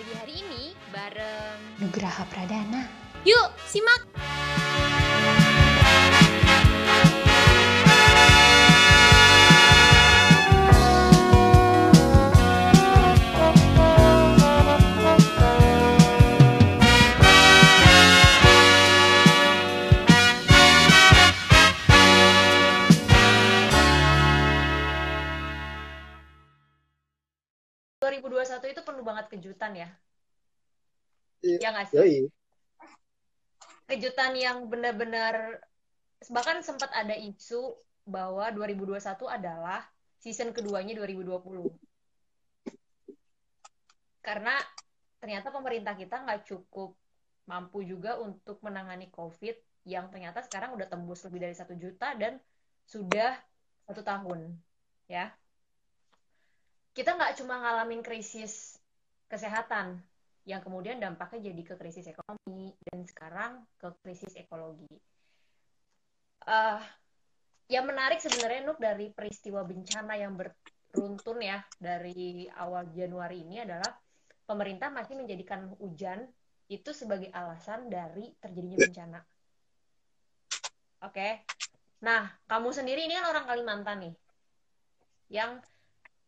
pagi hari ini bareng Nugraha Pradana. Yuk, simak! Iya Ya nggak sih? Yoi. Kejutan yang benar-benar bahkan sempat ada isu bahwa 2021 adalah season keduanya 2020. Karena ternyata pemerintah kita nggak cukup mampu juga untuk menangani COVID yang ternyata sekarang udah tembus lebih dari satu juta dan sudah satu tahun, ya. Kita nggak cuma ngalamin krisis kesehatan yang kemudian dampaknya jadi ke krisis ekonomi dan sekarang ke krisis ekologi. Uh, yang menarik sebenarnya Nuk dari peristiwa bencana yang beruntun ya dari awal Januari ini adalah pemerintah masih menjadikan hujan itu sebagai alasan dari terjadinya bencana. Oke. Okay. Nah, kamu sendiri ini kan orang Kalimantan nih. Yang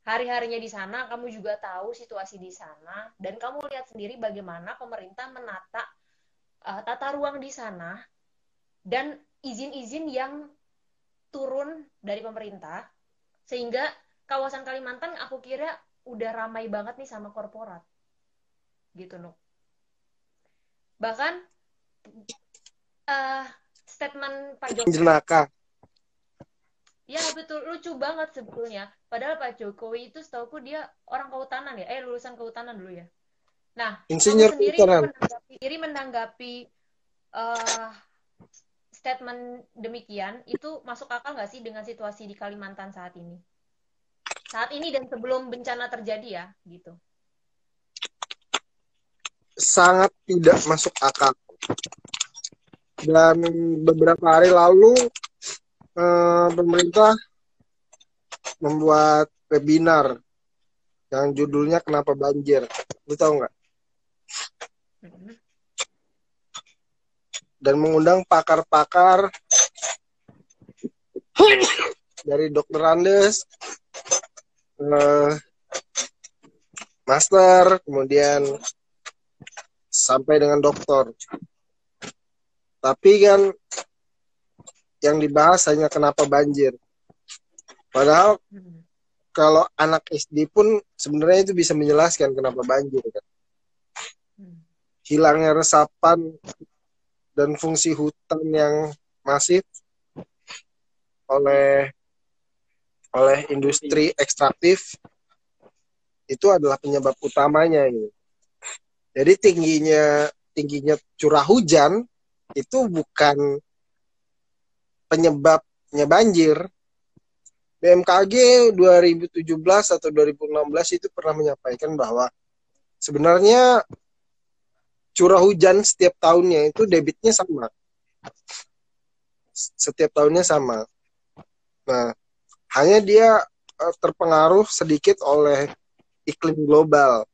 hari-harinya di sana, kamu juga tahu situasi di sana, dan kamu lihat sendiri bagaimana pemerintah menata uh, tata ruang di sana, dan izin-izin yang turun dari pemerintah, sehingga kawasan Kalimantan aku kira udah ramai banget nih sama korporat. Gitu, Nuk. Bahkan, uh, statement Pak Jokowi... Jenaka. Ya betul, lucu banget sebetulnya. Padahal Pak Jokowi itu setauku dia orang kehutanan ya, eh lulusan kehutanan dulu ya. Nah, Insinyur sendiri kehutanan. menanggapi, diri menanggapi uh, statement demikian, itu masuk akal nggak sih dengan situasi di Kalimantan saat ini? Saat ini dan sebelum bencana terjadi ya, gitu. Sangat tidak masuk akal. Dan beberapa hari lalu eh, pemerintah membuat webinar yang judulnya Kenapa Banjir. Lu tahu nggak? Dan mengundang pakar-pakar dari Dokter Andes, eh, master, kemudian sampai dengan dokter. Tapi kan yang dibahas hanya kenapa banjir. Padahal Mhm. kalau anak SD pun sebenarnya itu bisa menjelaskan kenapa banjir kan. Mhm. Hilangnya resapan dan fungsi hutan yang masif oleh oleh industri ekstraktif itu adalah penyebab utamanya gitu. Jadi tingginya tingginya curah hujan itu bukan penyebabnya banjir. BMKG 2017 atau 2016 itu pernah menyampaikan bahwa sebenarnya curah hujan setiap tahunnya itu debitnya sama. Setiap tahunnya sama. Nah, hanya dia eh, terpengaruh sedikit oleh iklim global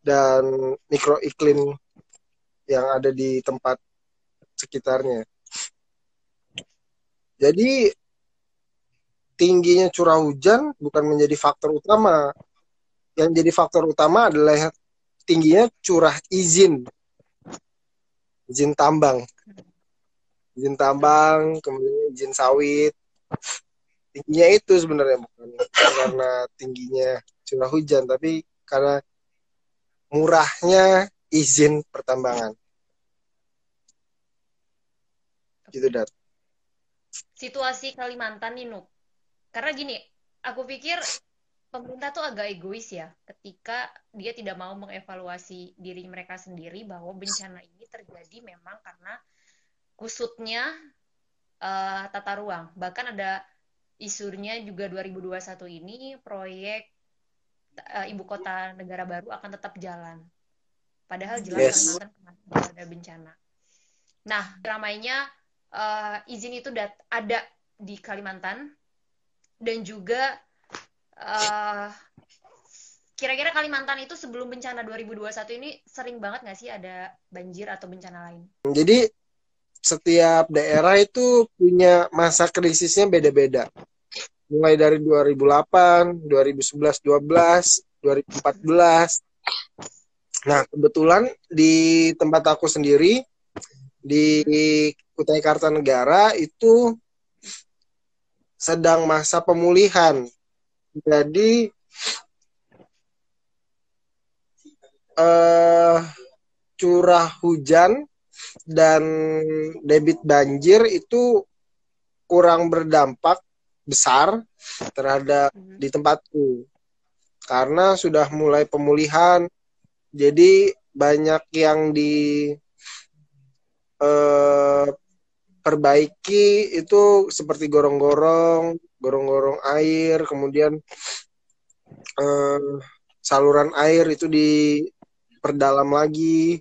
dan mikroiklim yang ada di tempat sekitarnya. Jadi tingginya curah hujan bukan menjadi faktor utama. Yang jadi faktor utama adalah tingginya curah izin. Izin tambang. Izin tambang, kemudian izin sawit. Tingginya itu sebenarnya bukan karena tingginya curah hujan, tapi karena murahnya izin pertambangan. Gitu, Dat. Situasi Kalimantan nih, Nuk. Karena gini, aku pikir pemerintah tuh agak egois ya ketika dia tidak mau mengevaluasi diri mereka sendiri bahwa bencana ini terjadi memang karena kusutnya uh, tata ruang. Bahkan ada isunya juga 2021 ini proyek uh, ibu kota negara baru akan tetap jalan. Padahal jelas Yes. Kalimantan ada bencana. Nah, ramainya uh, izin itu dat- ada di Kalimantan dan juga uh, kira-kira Kalimantan itu sebelum bencana 2021 ini sering banget nggak sih ada banjir atau bencana lain? Jadi setiap daerah itu punya masa krisisnya beda-beda. Mulai dari 2008, 2011, 12, 2014. Nah, kebetulan di tempat aku sendiri di Kutai Kartanegara itu sedang masa pemulihan. Jadi eh, curah hujan dan debit banjir itu kurang berdampak besar terhadap Mhm. di tempatku karena sudah mulai pemulihan jadi banyak yang di eh, perbaiki itu seperti gorong-gorong gorong-gorong air kemudian eh, saluran air itu diperdalam lagi.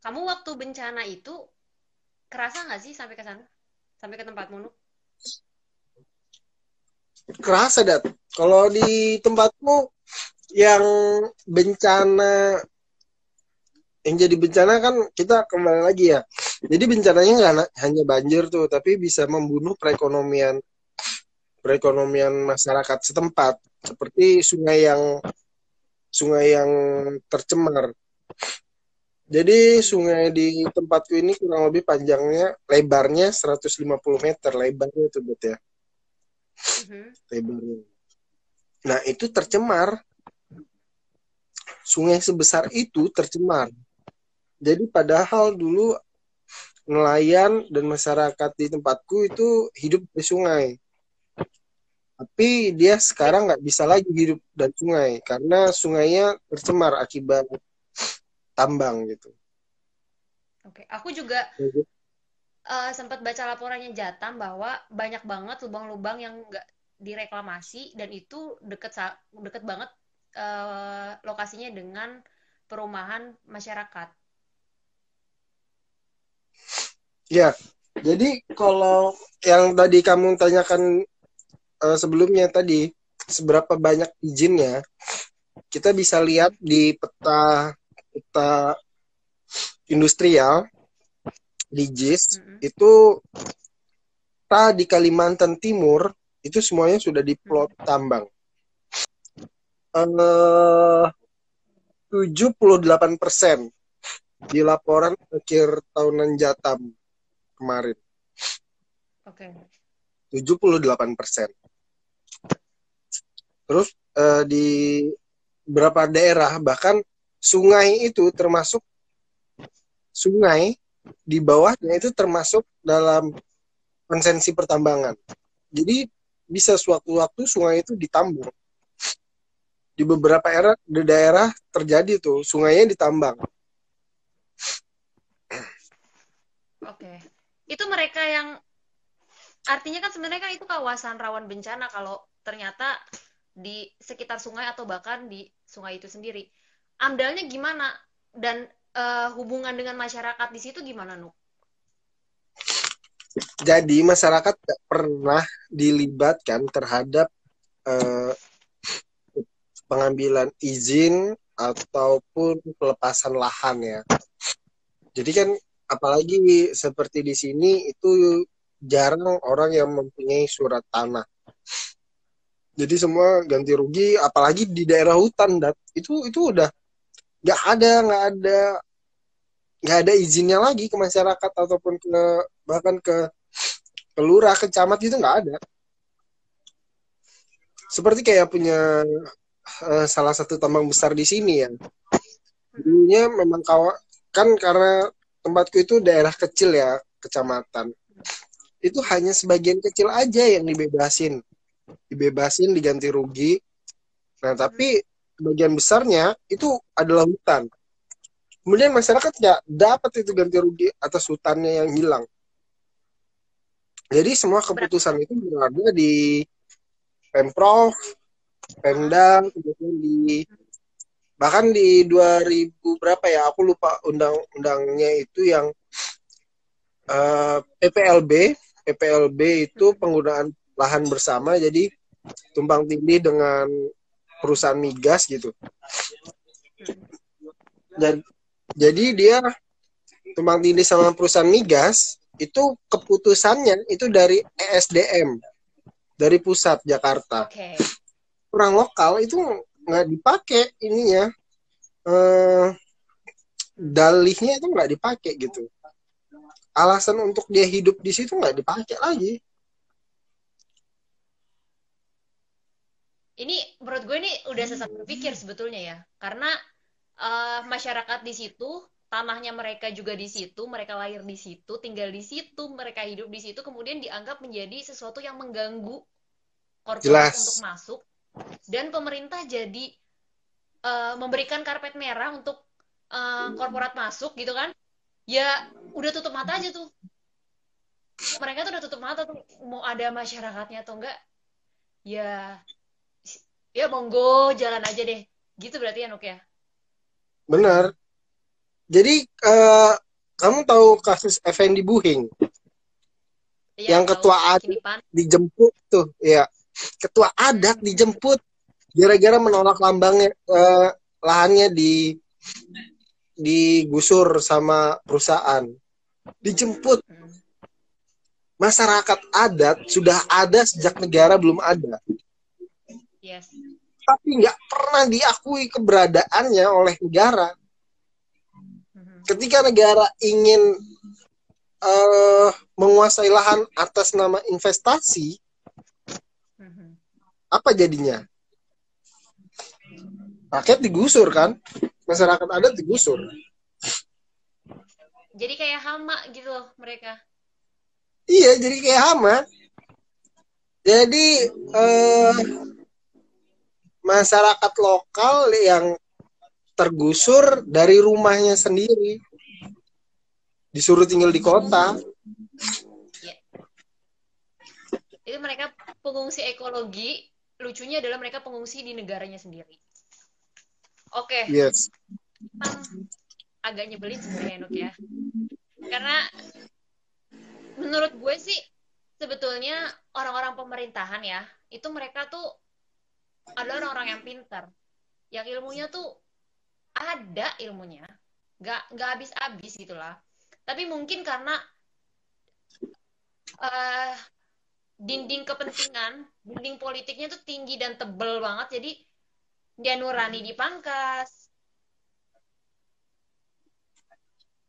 Kamu waktu bencana itu kerasa nggak sih sampai ke sana? Sampai ke tempatmu, kerasa dat. Kalau di tempatmu yang bencana yang jadi bencana kan kita kembali lagi ya jadi bencananya nggak hanya banjir tuh tapi bisa membunuh perekonomian perekonomian masyarakat setempat seperti sungai yang sungai yang tercemar jadi sungai di tempatku ini kurang lebih panjangnya lebarnya 150 meter lebarnya tuh bet ya Mhm. lebarnya. Nah, itu tercemar. Sungai sebesar itu tercemar. Jadi padahal dulu nelayan dan masyarakat di tempatku itu hidup di sungai. Tapi dia sekarang nggak bisa lagi hidup dari sungai karena sungainya tercemar akibat tambang gitu. Oke, aku juga eh, sempat baca laporannya Jatam bahwa banyak banget lubang-lubang yang nggak direklamasi dan itu deket deket banget eh, lokasinya dengan perumahan masyarakat. Ya, jadi kalau yang tadi kamu tanyakan eh, sebelumnya tadi seberapa banyak izinnya, kita bisa lihat di peta peta industrial di JIS Mhm. itu peta di Kalimantan Timur itu semuanya sudah diplot tambang. Eh 78% di laporan akhir tahunan Jatam kemarin. Oke. 78 persen. Terus eh, di beberapa daerah bahkan sungai itu termasuk sungai di bawahnya itu termasuk dalam konsensi pertambangan. Jadi bisa suatu waktu sungai itu ditambang. Di beberapa era di daerah terjadi tuh sungainya ditambang. Oke. Itu mereka yang artinya kan sebenarnya kan itu kawasan rawan bencana kalau ternyata di sekitar sungai atau bahkan di sungai itu sendiri. Amdalnya gimana dan eh, hubungan dengan masyarakat di situ gimana, Nuk? Jadi masyarakat tidak pernah dilibatkan terhadap eh, pengambilan izin ataupun pelepasan lahan ya. Jadi kan apalagi seperti di sini itu jarang orang yang mempunyai surat tanah. Jadi semua ganti rugi, apalagi di daerah hutan, dat itu itu udah nggak ada nggak ada nggak ada izinnya lagi ke masyarakat ataupun ke bahkan ke ke lurah, ke camat gitu nggak ada. Seperti kayak punya eh, salah satu tambang besar di sini ya. Dulunya memang kawa kan karena tempatku itu daerah kecil ya, kecamatan. Itu hanya sebagian kecil aja yang dibebasin. Dibebasin diganti rugi. Nah, tapi bagian besarnya itu adalah hutan. Kemudian masyarakat nggak dapat itu ganti rugi atas hutannya yang hilang. Jadi semua keputusan itu berada di Pemprov, Pemda, kemudian di bahkan di 2000 berapa ya aku lupa undang-undangnya itu yang eh, PPLB PPLB itu penggunaan lahan bersama jadi tumpang tindih dengan perusahaan migas gitu. Dan jadi dia tumpang tindih sama perusahaan migas itu keputusannya itu dari ESDM dari pusat Jakarta. Oke. Orang lokal itu nggak dipakai ininya eh, dalihnya itu nggak dipakai gitu. Alasan untuk dia hidup di situ nggak dipakai lagi. Ini menurut gue ini udah sesat berpikir sebetulnya ya. Karena eh, masyarakat di situ, tanahnya mereka juga di situ, mereka lahir di situ, tinggal di situ, mereka hidup di situ, kemudian dianggap menjadi sesuatu yang mengganggu korporat Jelas. untuk masuk. Dan pemerintah jadi eh, memberikan karpet merah untuk eh, korporat masuk gitu kan. Ya udah tutup mata aja tuh. Mereka tuh udah tutup mata tuh mau ada masyarakatnya atau enggak. Ya ya monggo jalan aja deh. Gitu berarti ya Nuk ya. Benar. Jadi eh, kamu tahu kasus Effendi Buhing Iya, Yang ketua. Kinipan. dijemput tuh, ya. Ketua adat dijemput gara-gara menolak lambangnya eh, lahannya di digusur sama perusahaan. Dijemput masyarakat adat sudah ada sejak negara belum ada, Yes. tapi nggak pernah diakui keberadaannya oleh negara. Mhm. Ketika negara ingin eh, menguasai lahan atas nama investasi. Apa jadinya? Rakyat digusur kan? Masyarakat adat digusur. Jadi kayak hama gitu loh mereka. Iya, jadi kayak hama. Jadi eh, masyarakat lokal yang tergusur dari rumahnya sendiri, disuruh tinggal di kota. Itu mereka pengungsi ekologi. Lucunya adalah mereka pengungsi di negaranya sendiri. Oke, Yes. memang agak nyebelin sebenarnya Nuk ya. Karena menurut gue sih sebetulnya orang-orang pemerintahan ya, itu mereka tuh adalah orang-orang yang pintar. Yang ilmunya tuh ada ilmunya. Nggak, nggak habis-habis gitulah. Tapi mungkin karena eh, dinding kepentingan, dinding politiknya tuh tinggi dan tebel banget, jadi dia nurani dipangkas.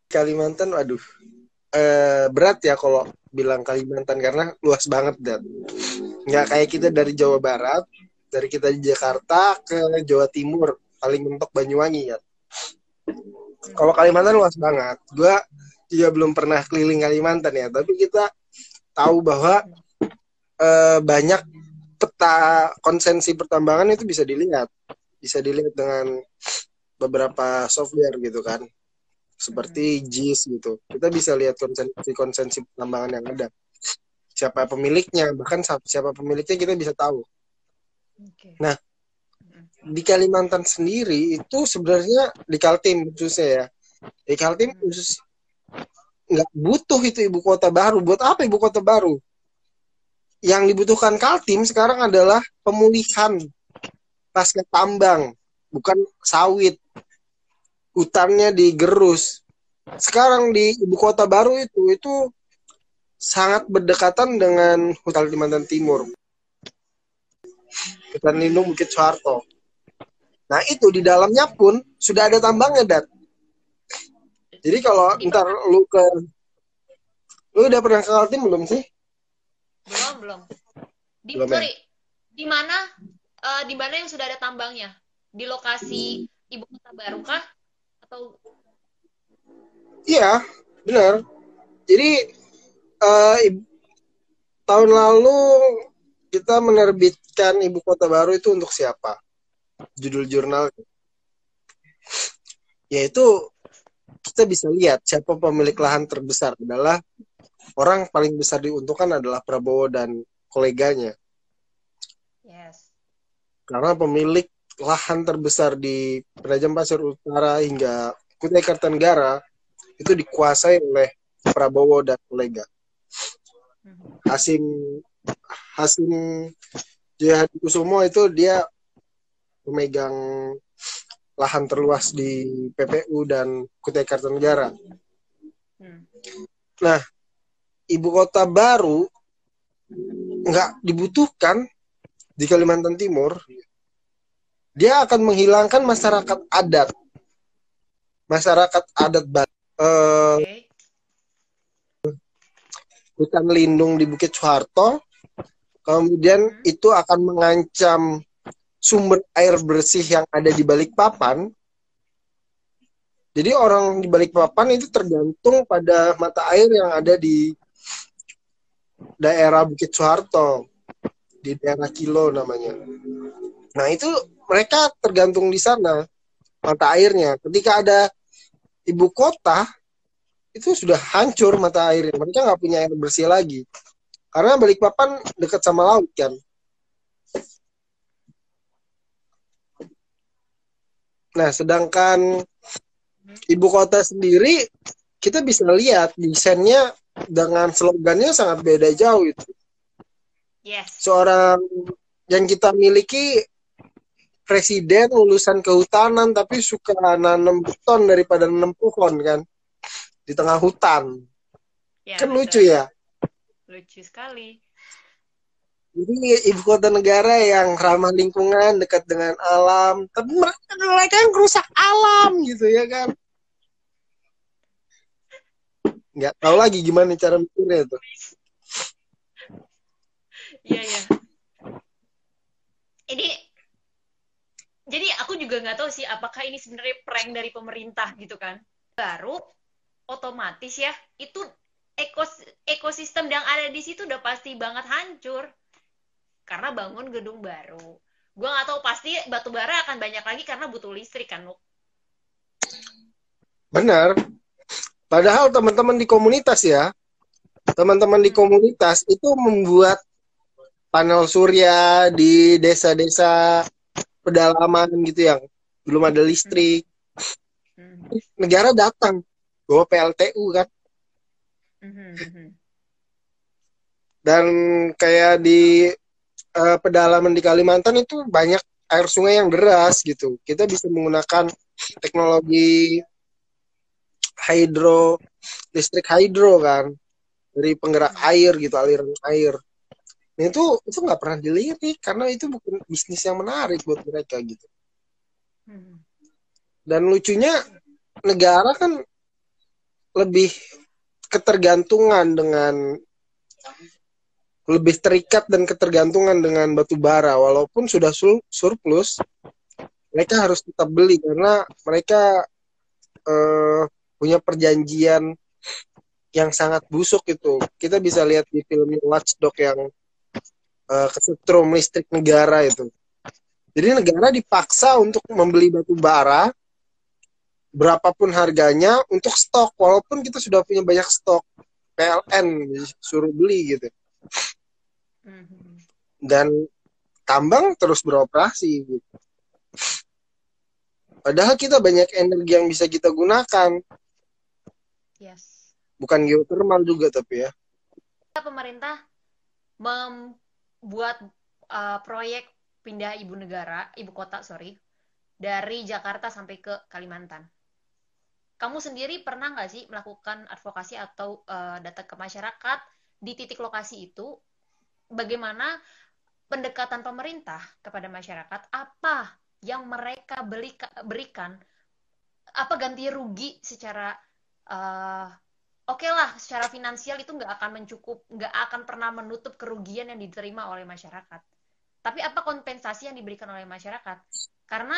Kalimantan, aduh, eh, berat ya kalau bilang Kalimantan karena luas banget dan nggak kayak kita dari Jawa Barat, dari kita di Jakarta ke Jawa Timur, paling mentok Banyuwangi ya. Kalau Kalimantan luas banget. Gua juga belum pernah keliling Kalimantan ya, tapi kita tahu bahwa eh, banyak peta konsensi pertambangan itu bisa dilihat, bisa dilihat dengan beberapa software gitu kan, seperti JIS gitu. Kita bisa lihat konsensi konsensi pertambangan yang ada, siapa pemiliknya, bahkan siapa pemiliknya kita bisa tahu. Oke. Nah, Di Kalimantan sendiri itu sebenarnya di Kaltim khususnya ya, di Kaltim khusus nggak butuh itu ibu kota baru. Buat apa ibu kota baru? Yang dibutuhkan Kaltim sekarang adalah pemulihan pasca tambang, bukan sawit. Hutannya digerus. Sekarang di ibu kota baru itu itu sangat berdekatan dengan hutan Kalimantan Timur. Hutan lindung Bukit Soeharto. Nah itu di dalamnya pun sudah ada tambangnya, Dat. Jadi kalau ntar lu ke lu udah pernah ke Kaltim belum sih? Belum, belum. Di, Belum ya? sorry, di mana eh, di mana yang sudah ada tambangnya? Di lokasi ibu kota baru kah? Atau Iya, benar. Jadi ib- tahun lalu kita menerbitkan ibu kota baru itu untuk siapa? Judul jurnal yaitu kita bisa lihat siapa pemilik lahan terbesar adalah orang paling besar diuntungkan adalah Prabowo dan koleganya. yes. karena pemilik lahan terbesar di Penajam Pasir Utara hingga Kutai Kartanegara itu dikuasai oleh Prabowo dan kolega. Mhm. Hasim Hasim Jaya Kusumo itu dia pemegang lahan terluas di PPU dan Kutai Kartanegara. Hmm. Nah, ibu kota baru nggak dibutuhkan di Kalimantan Timur. Dia akan menghilangkan masyarakat adat, masyarakat adat uh, okay. hutan lindung di Bukit Soeharto. Kemudian hmm. itu akan mengancam sumber air bersih yang ada di balik papan. Jadi orang di balik papan itu tergantung pada mata air yang ada di daerah Bukit Soeharto, di daerah Kilo namanya. Nah itu mereka tergantung di sana mata airnya. Ketika ada ibu kota, itu sudah hancur mata airnya. Mereka nggak punya air bersih lagi. Karena Balikpapan dekat sama laut kan. Nah, sedangkan ibu kota sendiri kita bisa lihat desainnya dengan slogannya sangat beda jauh itu. Yes. Seorang yang kita miliki presiden lulusan kehutanan tapi suka nanam beton daripada nanam pohon kan di tengah hutan. Ya, kan betul. lucu ya. Lucu sekali. Jadi ibu kota negara yang ramah lingkungan, dekat dengan alam, tapi mereka, yang merusak alam gitu ya kan. Nggak tahu lagi gimana cara mikirnya itu. Iya iya. Ini jadi aku juga nggak tahu sih apakah ini sebenarnya prank dari pemerintah gitu kan. Baru otomatis ya itu ekos ekosistem yang ada di situ udah pasti banget hancur karena bangun gedung baru. Gue nggak tahu pasti batu bara akan banyak lagi karena butuh listrik kan, Nuk. Benar. Padahal teman-teman di komunitas ya, teman-teman di komunitas itu membuat panel surya di desa-desa pedalaman gitu yang belum ada listrik. Hmm. Negara datang bawa PLTU kan. Hmm, hmm, Dan kayak di uh, pedalaman di Kalimantan itu banyak air sungai yang deras gitu. Kita bisa menggunakan teknologi hidro listrik hidro kan dari penggerak air gitu aliran air. Nah, itu itu nggak pernah dilirik karena itu bukan bisnis yang menarik buat mereka gitu. Dan lucunya negara kan lebih ketergantungan dengan lebih terikat dan ketergantungan dengan batu bara walaupun sudah surplus mereka harus tetap beli karena mereka uh, punya perjanjian yang sangat busuk itu kita bisa lihat di film Watchdog yang uh, kesetrum listrik negara itu jadi negara dipaksa untuk membeli batu bara berapapun harganya untuk stok walaupun kita sudah punya banyak stok PLN suruh beli gitu Mm-hmm. dan tambang terus beroperasi gitu. Padahal kita banyak energi yang bisa kita gunakan. Yes. Bukan geothermal juga tapi ya. Pemerintah membuat uh, proyek pindah ibu negara, ibu kota sorry, dari Jakarta sampai ke Kalimantan. Kamu sendiri pernah nggak sih melakukan advokasi atau uh, datang ke masyarakat di titik lokasi itu bagaimana pendekatan pemerintah kepada masyarakat apa yang mereka beli, berikan apa ganti rugi secara uh, oke okay lah secara finansial itu nggak akan mencukup nggak akan pernah menutup kerugian yang diterima oleh masyarakat. Tapi apa kompensasi yang diberikan oleh masyarakat? Karena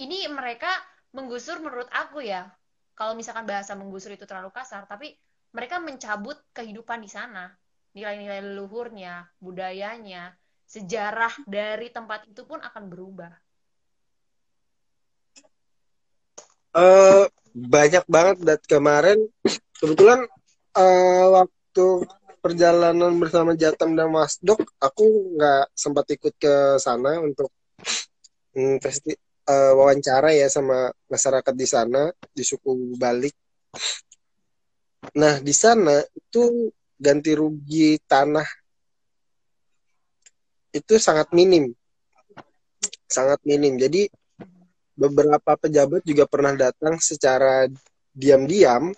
ini mereka menggusur menurut aku ya. Kalau misalkan bahasa menggusur itu terlalu kasar tapi mereka mencabut kehidupan di sana. Nilai-nilai leluhurnya, budayanya, sejarah dari tempat itu pun akan berubah. Uh, banyak banget dat kemarin kebetulan uh, waktu perjalanan bersama Jatam dan Mas Dok aku nggak sempat ikut ke sana untuk um, festi uh, wawancara ya sama masyarakat di sana di suku Balik. Nah di sana itu ganti rugi tanah itu sangat minim. Sangat minim. Jadi beberapa pejabat juga pernah datang secara diam-diam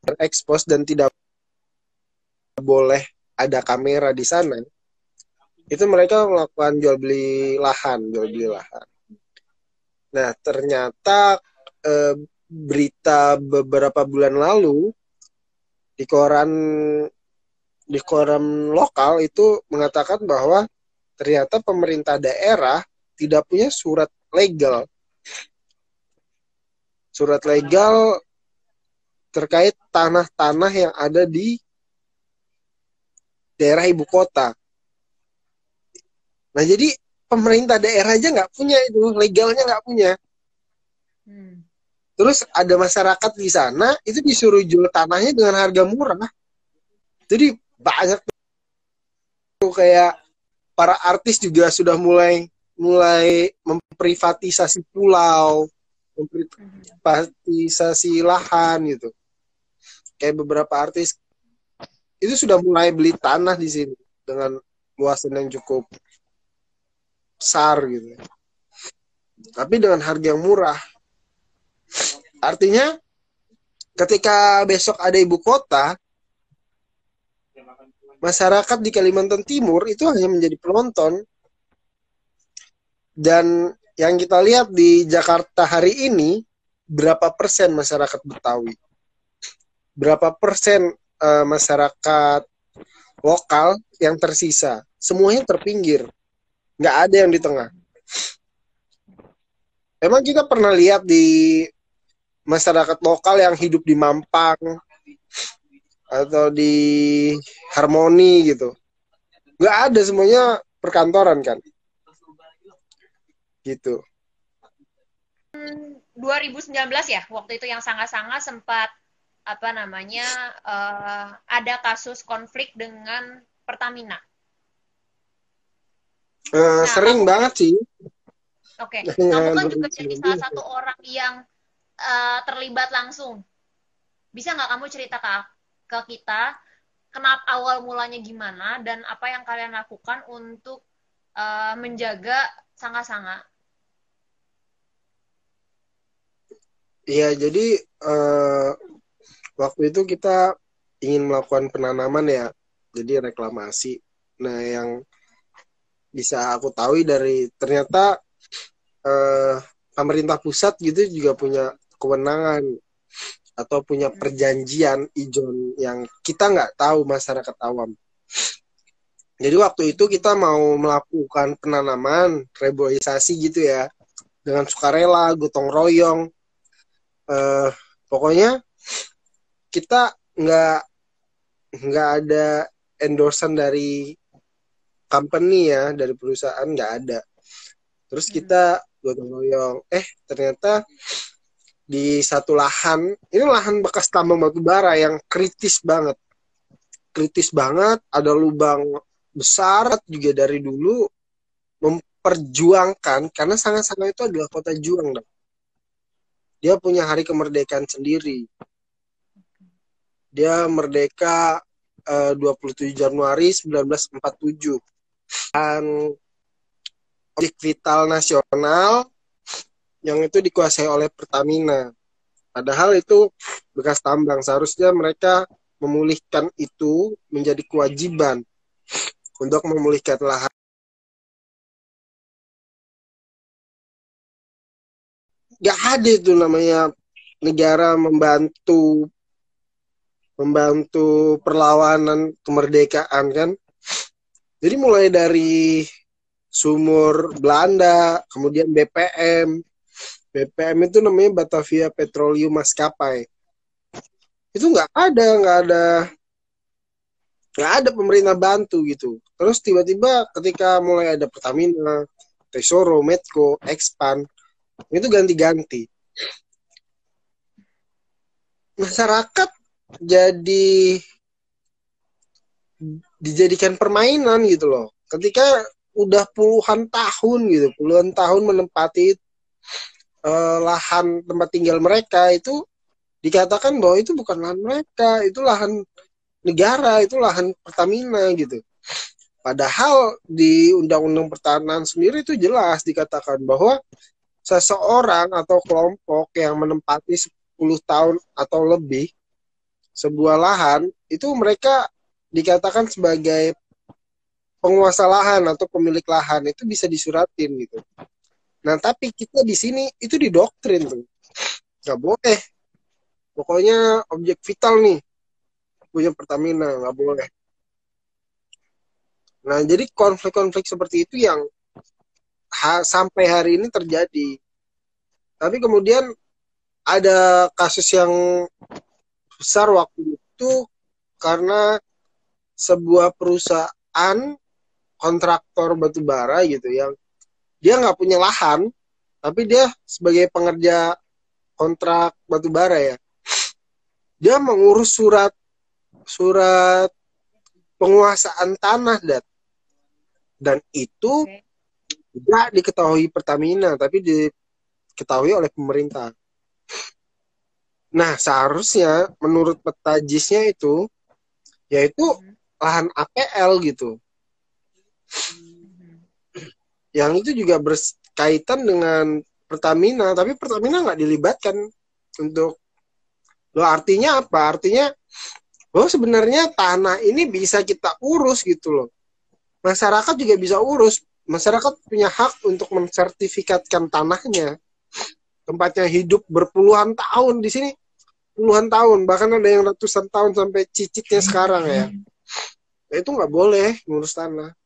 terekspos dan tidak boleh ada kamera di sana. Itu mereka melakukan jual beli lahan jual beli lahan. Nah ternyata eh, berita beberapa bulan lalu di koran di koran lokal itu mengatakan bahwa ternyata pemerintah daerah tidak punya surat legal surat legal terkait tanah-tanah yang ada di daerah ibu kota. Nah jadi pemerintah daerah aja nggak punya itu legalnya nggak punya. Hmm. Terus ada masyarakat di sana itu disuruh jual tanahnya dengan harga murah. Jadi banyak tuh kayak para artis juga sudah mulai mulai memprivatisasi pulau, memprivatisasi lahan gitu. Kayak beberapa artis itu sudah mulai beli tanah di sini dengan luasan yang cukup besar gitu. Tapi dengan harga yang murah. Artinya ketika besok ada ibu kota, masyarakat di Kalimantan Timur itu hanya menjadi penonton. Dan yang kita lihat di Jakarta hari ini, berapa persen masyarakat Betawi? Berapa persen uh, masyarakat lokal yang tersisa? Semuanya terpinggir. Nggak ada yang di tengah. Emang kita pernah lihat di masyarakat lokal yang hidup di Mampang atau di Harmoni gitu. Nggak ada semuanya perkantoran kan. Gitu. 2019 ya, waktu itu yang sangat-sangat sempat apa namanya uh, ada kasus konflik dengan Pertamina. Uh, nah, sering kamu, banget sih. Oke, okay. kamu kan juga jadi salah satu orang yang uh, terlibat langsung. Bisa nggak kamu cerita ke, ke kita kenapa awal mulanya gimana dan apa yang kalian lakukan untuk uh, menjaga sanga-sanga? Iya, jadi uh, waktu itu kita ingin melakukan penanaman ya, jadi reklamasi. Nah, yang bisa aku tahu dari ternyata uh, pemerintah pusat gitu juga punya kewenangan atau punya perjanjian ijon yang kita nggak tahu masyarakat awam. Jadi waktu itu kita mau melakukan penanaman reboisasi gitu ya dengan sukarela, gotong royong. Uh, pokoknya kita nggak nggak ada endorsean dari company ya dari perusahaan nggak ada. Terus kita gotong royong. Eh ternyata di satu lahan ini lahan bekas tambang batu bara yang kritis banget kritis banget ada lubang besar juga dari dulu memperjuangkan karena sangat-sangat itu adalah kota juang dong. Dia punya hari kemerdekaan sendiri dia merdeka eh, 27 Januari 1947 dan objek vital nasional yang itu dikuasai oleh Pertamina. Padahal itu bekas tambang. Seharusnya mereka memulihkan itu menjadi kewajiban untuk memulihkan lahan. Gak ada itu namanya negara membantu membantu perlawanan kemerdekaan kan. Jadi mulai dari sumur Belanda, kemudian BPM, BPM itu namanya Batavia Petroleum Maskapai. Itu nggak ada, nggak ada, nggak ada pemerintah bantu gitu. Terus tiba-tiba ketika mulai ada Pertamina, Tesoro, Medco, Expan, itu ganti-ganti. Masyarakat jadi dijadikan permainan gitu loh. Ketika udah puluhan tahun gitu, puluhan tahun menempati uh, lahan tempat tinggal mereka itu dikatakan bahwa itu bukan lahan mereka, itu lahan negara, itu lahan Pertamina gitu. Padahal di Undang-Undang Pertahanan sendiri itu jelas dikatakan bahwa seseorang atau kelompok yang menempati 10 tahun atau lebih sebuah lahan itu mereka dikatakan sebagai penguasa lahan atau pemilik lahan itu bisa disuratin gitu. Nah tapi kita di sini itu didoktrin tuh nggak boleh. Pokoknya objek vital nih punya Pertamina nggak boleh. Nah, jadi konflik-konflik seperti itu yang ha, sampai hari ini terjadi. Tapi kemudian ada kasus yang besar waktu itu karena sebuah perusahaan kontraktor batubara gitu yang dia nggak punya lahan tapi dia sebagai pengerja kontrak batubara ya. Dia mengurus surat surat penguasaan tanah dan dan itu tidak diketahui Pertamina tapi diketahui oleh pemerintah. Nah seharusnya menurut petajisnya itu yaitu hmm. lahan APL gitu. Hmm. Yang itu juga berkaitan dengan Pertamina, tapi Pertamina nggak dilibatkan untuk lo artinya apa? Artinya lo sebenarnya tanah ini bisa kita urus gitu loh masyarakat juga bisa urus masyarakat punya hak untuk mensertifikatkan tanahnya. Tempatnya hidup berpuluhan tahun di sini. Puluhan tahun bahkan ada yang ratusan tahun sampai cicitnya sekarang ya. Nah, itu nggak boleh ngurus tanah.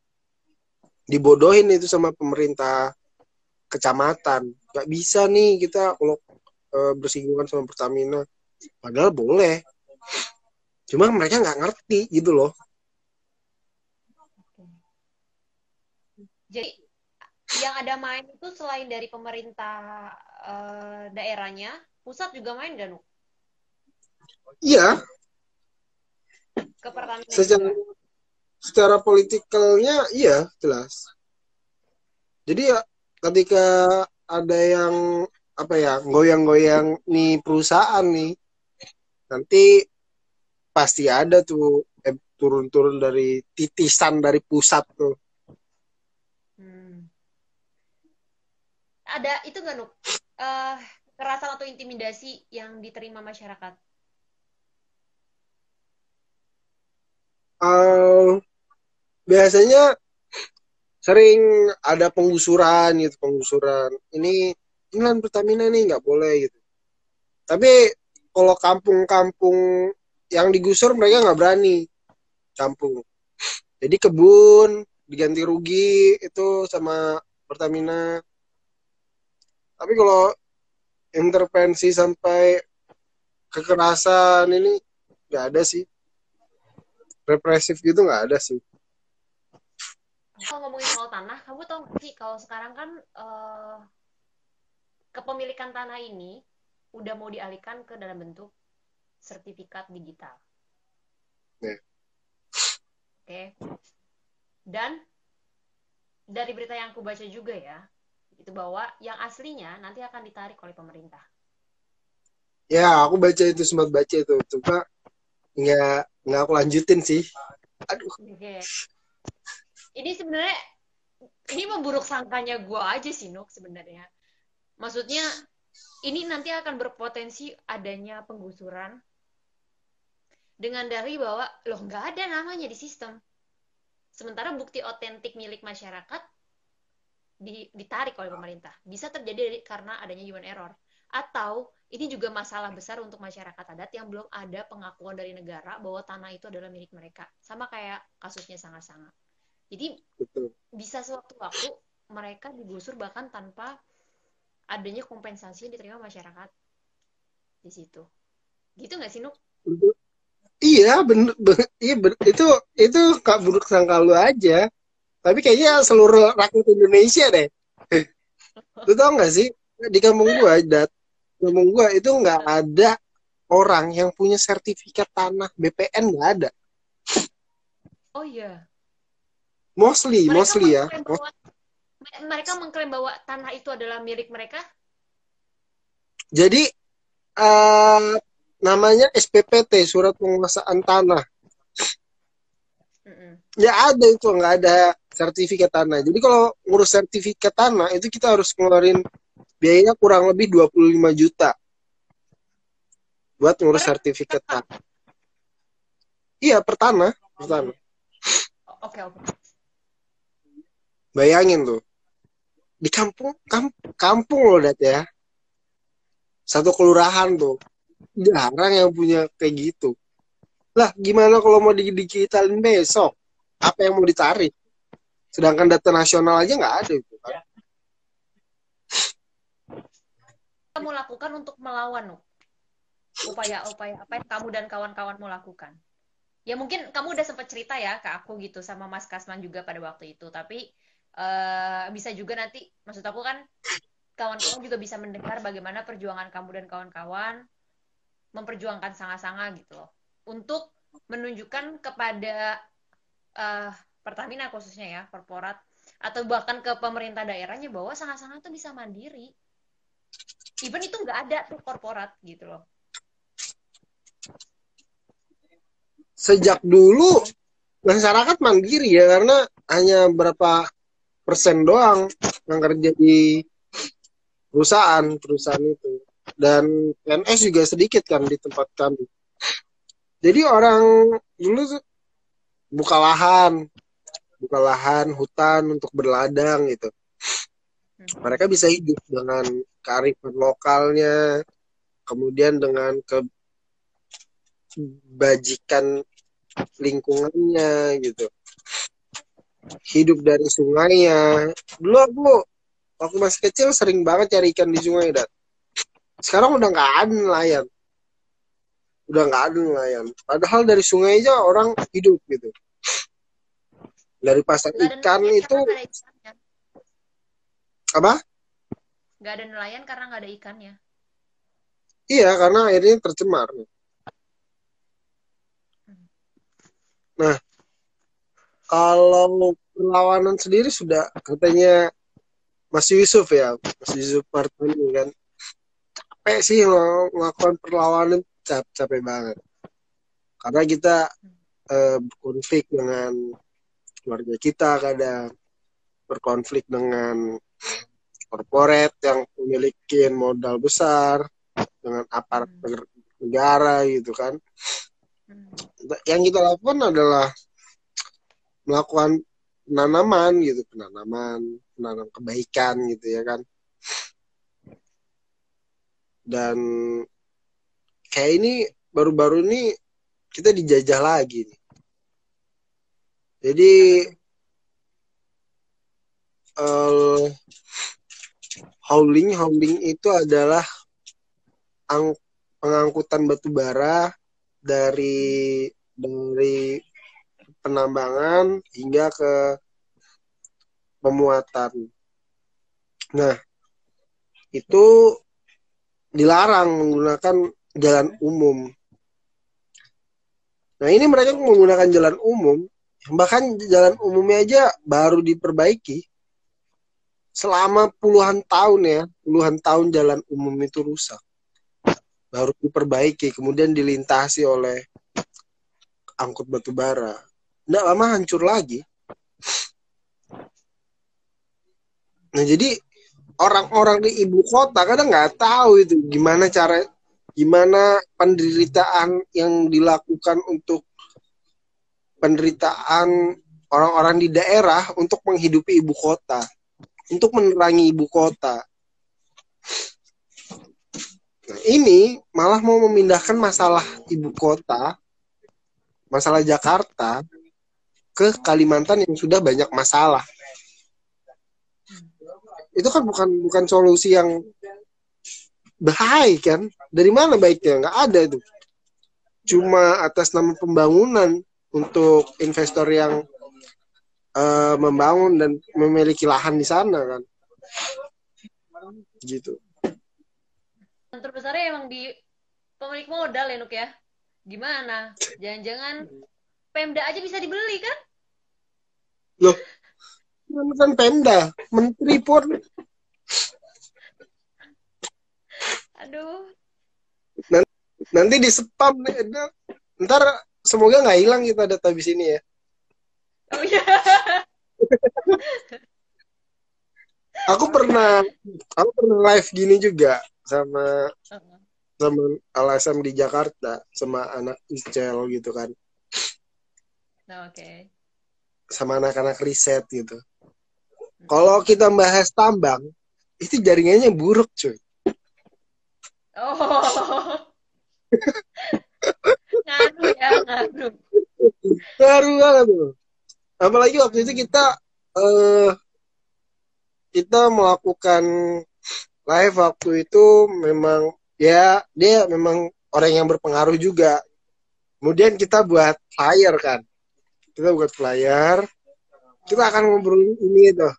Dibodohin itu sama pemerintah kecamatan. Nggak bisa nih kita kalau e, bersinggungan sama Pertamina. Padahal boleh. Cuma mereka nggak ngerti gitu loh Jadi yang ada main itu selain dari pemerintah uh, daerahnya, pusat juga main gak, Nuk? Iya. Ke Pertamina secara, juga. secara politikalnya iya, jelas. Jadi ya ketika ada yang apa ya goyang-goyang nih perusahaan nih nanti pasti ada tuh eh, turun-turun dari titisan dari pusat tuh ada itu nggak nuk? Uh, kekerasan atau intimidasi yang diterima masyarakat? Uh, biasanya sering ada penggusuran gitu penggusuran. Ini ini Pertamina nih nggak boleh gitu. Tapi kalau kampung-kampung yang digusur mereka nggak berani campung jadi kebun diganti rugi itu sama Pertamina tapi kalau intervensi sampai kekerasan ini nggak ada sih represif gitu nggak ada sih kalau ngomongin soal tanah kamu tahu sih kalau sekarang kan uh, kepemilikan tanah ini udah mau dialihkan ke dalam bentuk sertifikat digital yeah. oke okay. Dan dari berita yang aku baca juga ya itu bahwa yang aslinya nanti akan ditarik oleh pemerintah. Ya, aku baca itu sempat baca itu, cuma nggak nggak aku lanjutin sih. Aduh. Oke. Ini sebenarnya ini memburuk sangkanya gue aja sih Nuk sebenarnya. Maksudnya ini nanti akan berpotensi adanya penggusuran dengan dari bahwa loh nggak ada namanya di sistem. Sementara bukti otentik milik masyarakat ditarik oleh pemerintah. Bisa terjadi karena adanya human error. Atau ini juga masalah besar untuk masyarakat adat yang belum ada pengakuan dari negara bahwa tanah itu adalah milik mereka. Sama kayak kasusnya sangat-sangat. Jadi Betul. bisa sewaktu-waktu mereka digusur bahkan tanpa adanya kompensasi yang diterima masyarakat di situ. Gitu nggak sih Nuk? Iya, bener, bener, iya bener, itu itu kak buruk sangka lu aja. Tapi kayaknya seluruh rakyat Indonesia deh. Lu tau gak sih? Di kampung gua dat kampung gua itu nggak ada orang yang punya sertifikat tanah BPN nggak ada. Oh iya. Mostly mereka mostly ya. bahwa, mereka mengklaim bahwa tanah itu adalah milik mereka? Jadi uh, namanya SPPT surat penguasaan tanah. Ya ada itu nggak ada sertifikat tanah. Jadi kalau ngurus sertifikat tanah itu kita harus ngeluarin biayanya kurang lebih 25 juta buat ngurus sertifikat tanah. Iya, per tanah, per tanah. Oke, oke. Bayangin tuh. Di kampung kamp, kampung loh dat ya. Satu kelurahan tuh. Jarang yang punya kayak gitu. Lah, gimana kalau mau digitalin besok? Apa yang mau ditarik? Sedangkan data nasional aja nggak ada kan. Kamu lakukan untuk melawan? Upaya-upaya apa yang kamu dan kawan-kawan mau lakukan? Ya mungkin kamu udah sempat cerita ya ke aku gitu sama Mas Kasman juga pada waktu itu. Tapi eh, bisa juga nanti, maksud aku kan kawan-kawan juga bisa mendengar bagaimana perjuangan kamu dan kawan-kawan memperjuangkan sanga-sanga gitu loh. Untuk menunjukkan kepada eh, Pertamina khususnya ya, korporat atau bahkan ke pemerintah daerahnya bahwa sanga-sanga tuh bisa mandiri. Even itu nggak ada tuh korporat gitu loh. Sejak dulu masyarakat mandiri ya karena hanya berapa persen doang yang kerja di perusahaan perusahaan itu dan PNS juga sedikit kan di tempat kami. Jadi orang dulu buka lahan, buka lahan, hutan untuk berladang gitu. Mereka bisa hidup dengan kearifan lokalnya, kemudian dengan kebajikan lingkungannya gitu. Hidup dari sungainya. Dulu aku waktu masih kecil sering banget cari ikan di sungai dat. Sekarang udah nggak ada nelayan. Udah nggak ada nelayan. Padahal dari sungai aja orang hidup gitu. Dari pasar ada ikan itu ikannya. apa? Nggak ada nelayan karena nggak ada ikannya. Iya, karena airnya tercemar. Nah, kalau perlawanan sendiri sudah katanya Mas Yusuf ya, Mas Yusuf Martoni kan. Capek sih lo melakukan perlawanan cap capek banget. Karena kita eh, berkonflik dengan keluarga kita kadang berkonflik dengan korporat yang memiliki modal besar dengan aparat Hmm. negara gitu kan. Hmm. Yang kita lakukan adalah melakukan penanaman gitu, penanaman, penanam kebaikan gitu ya kan. Dan kayak ini baru-baru ini kita dijajah lagi nih. Jadi eh hauling hauling itu adalah ang- pengangkutan batu bara dari dari penambangan hingga ke pemuatan. Nah, itu dilarang menggunakan jalan umum. Nah, ini mereka menggunakan jalan umum, bahkan jalan umumnya aja baru diperbaiki. Selama puluhan tahun ya, puluhan tahun jalan umum itu rusak. Baru diperbaiki, kemudian dilintasi oleh angkut batu bara. Nggak lama hancur lagi. Nah, jadi orang-orang di ibu kota kadang nggak tahu itu gimana cara gimana penderitaan yang dilakukan untuk penderitaan orang-orang di daerah untuk menghidupi ibu kota, untuk menerangi ibu kota. Nah, ini malah mau memindahkan masalah ibu kota, masalah Jakarta ke Kalimantan yang sudah banyak masalah. Itu kan bukan bukan solusi yang baik kan? Dari mana baiknya? Nggak ada itu. Cuma atas nama pembangunan untuk investor yang eh, membangun dan memiliki lahan di sana kan. Gitu. Yang terbesarnya emang di pemilik modal ya Nuk ya. Gimana? Jangan-jangan Pemda aja bisa dibeli kan? Loh, kan Pemda, menteri pun Aduh. nanti di spam nih. Ntar semoga nggak hilang kita data di sini ya. Oh iya. aku pernah aku pernah live gini juga sama sama LSM di Jakarta sama anak Iscel gitu kan Nah, oke. sama anak-anak riset gitu kalau kita bahas tambang itu jaringannya buruk cuy. Oh. Ngaruh ya, ngaruh. baru banget tuh apalagi waktu itu kita eh kita melakukan live waktu itu memang ya dia memang orang yang berpengaruh juga. Kemudian kita buat flyer kan. Kita buat flyer. Kita akan ngobrolin ini tuh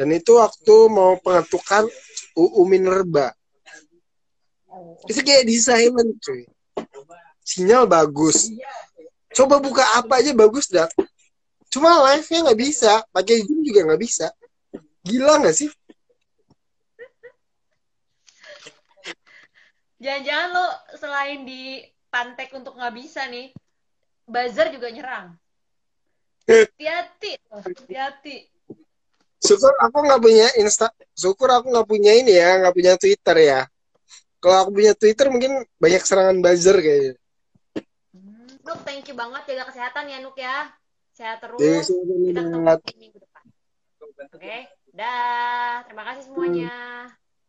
dan itu waktu mau pengetukan UU Minerba. Itu kayak di cuy. Sinyal bagus. Coba buka apa aja bagus dah cuma live nya nggak bisa. Pakai zoom juga nggak bisa. Gila nggak sih? Jangan-jangan lo selain di pantek untuk nggak bisa nih, buzzer juga nyerang. Hati-hati, hati-hati. Syukur aku nggak punya insta syukur aku nggak punya ini ya nggak punya twitter ya kalau aku punya twitter mungkin banyak serangan buzzer kayaknya Hmm, Nuk, thank you banget jaga kesehatan ya Nuk ya. Sehat terus. Jadi, Kita ketemu minggu depan. Oke, dah. Terima kasih semuanya.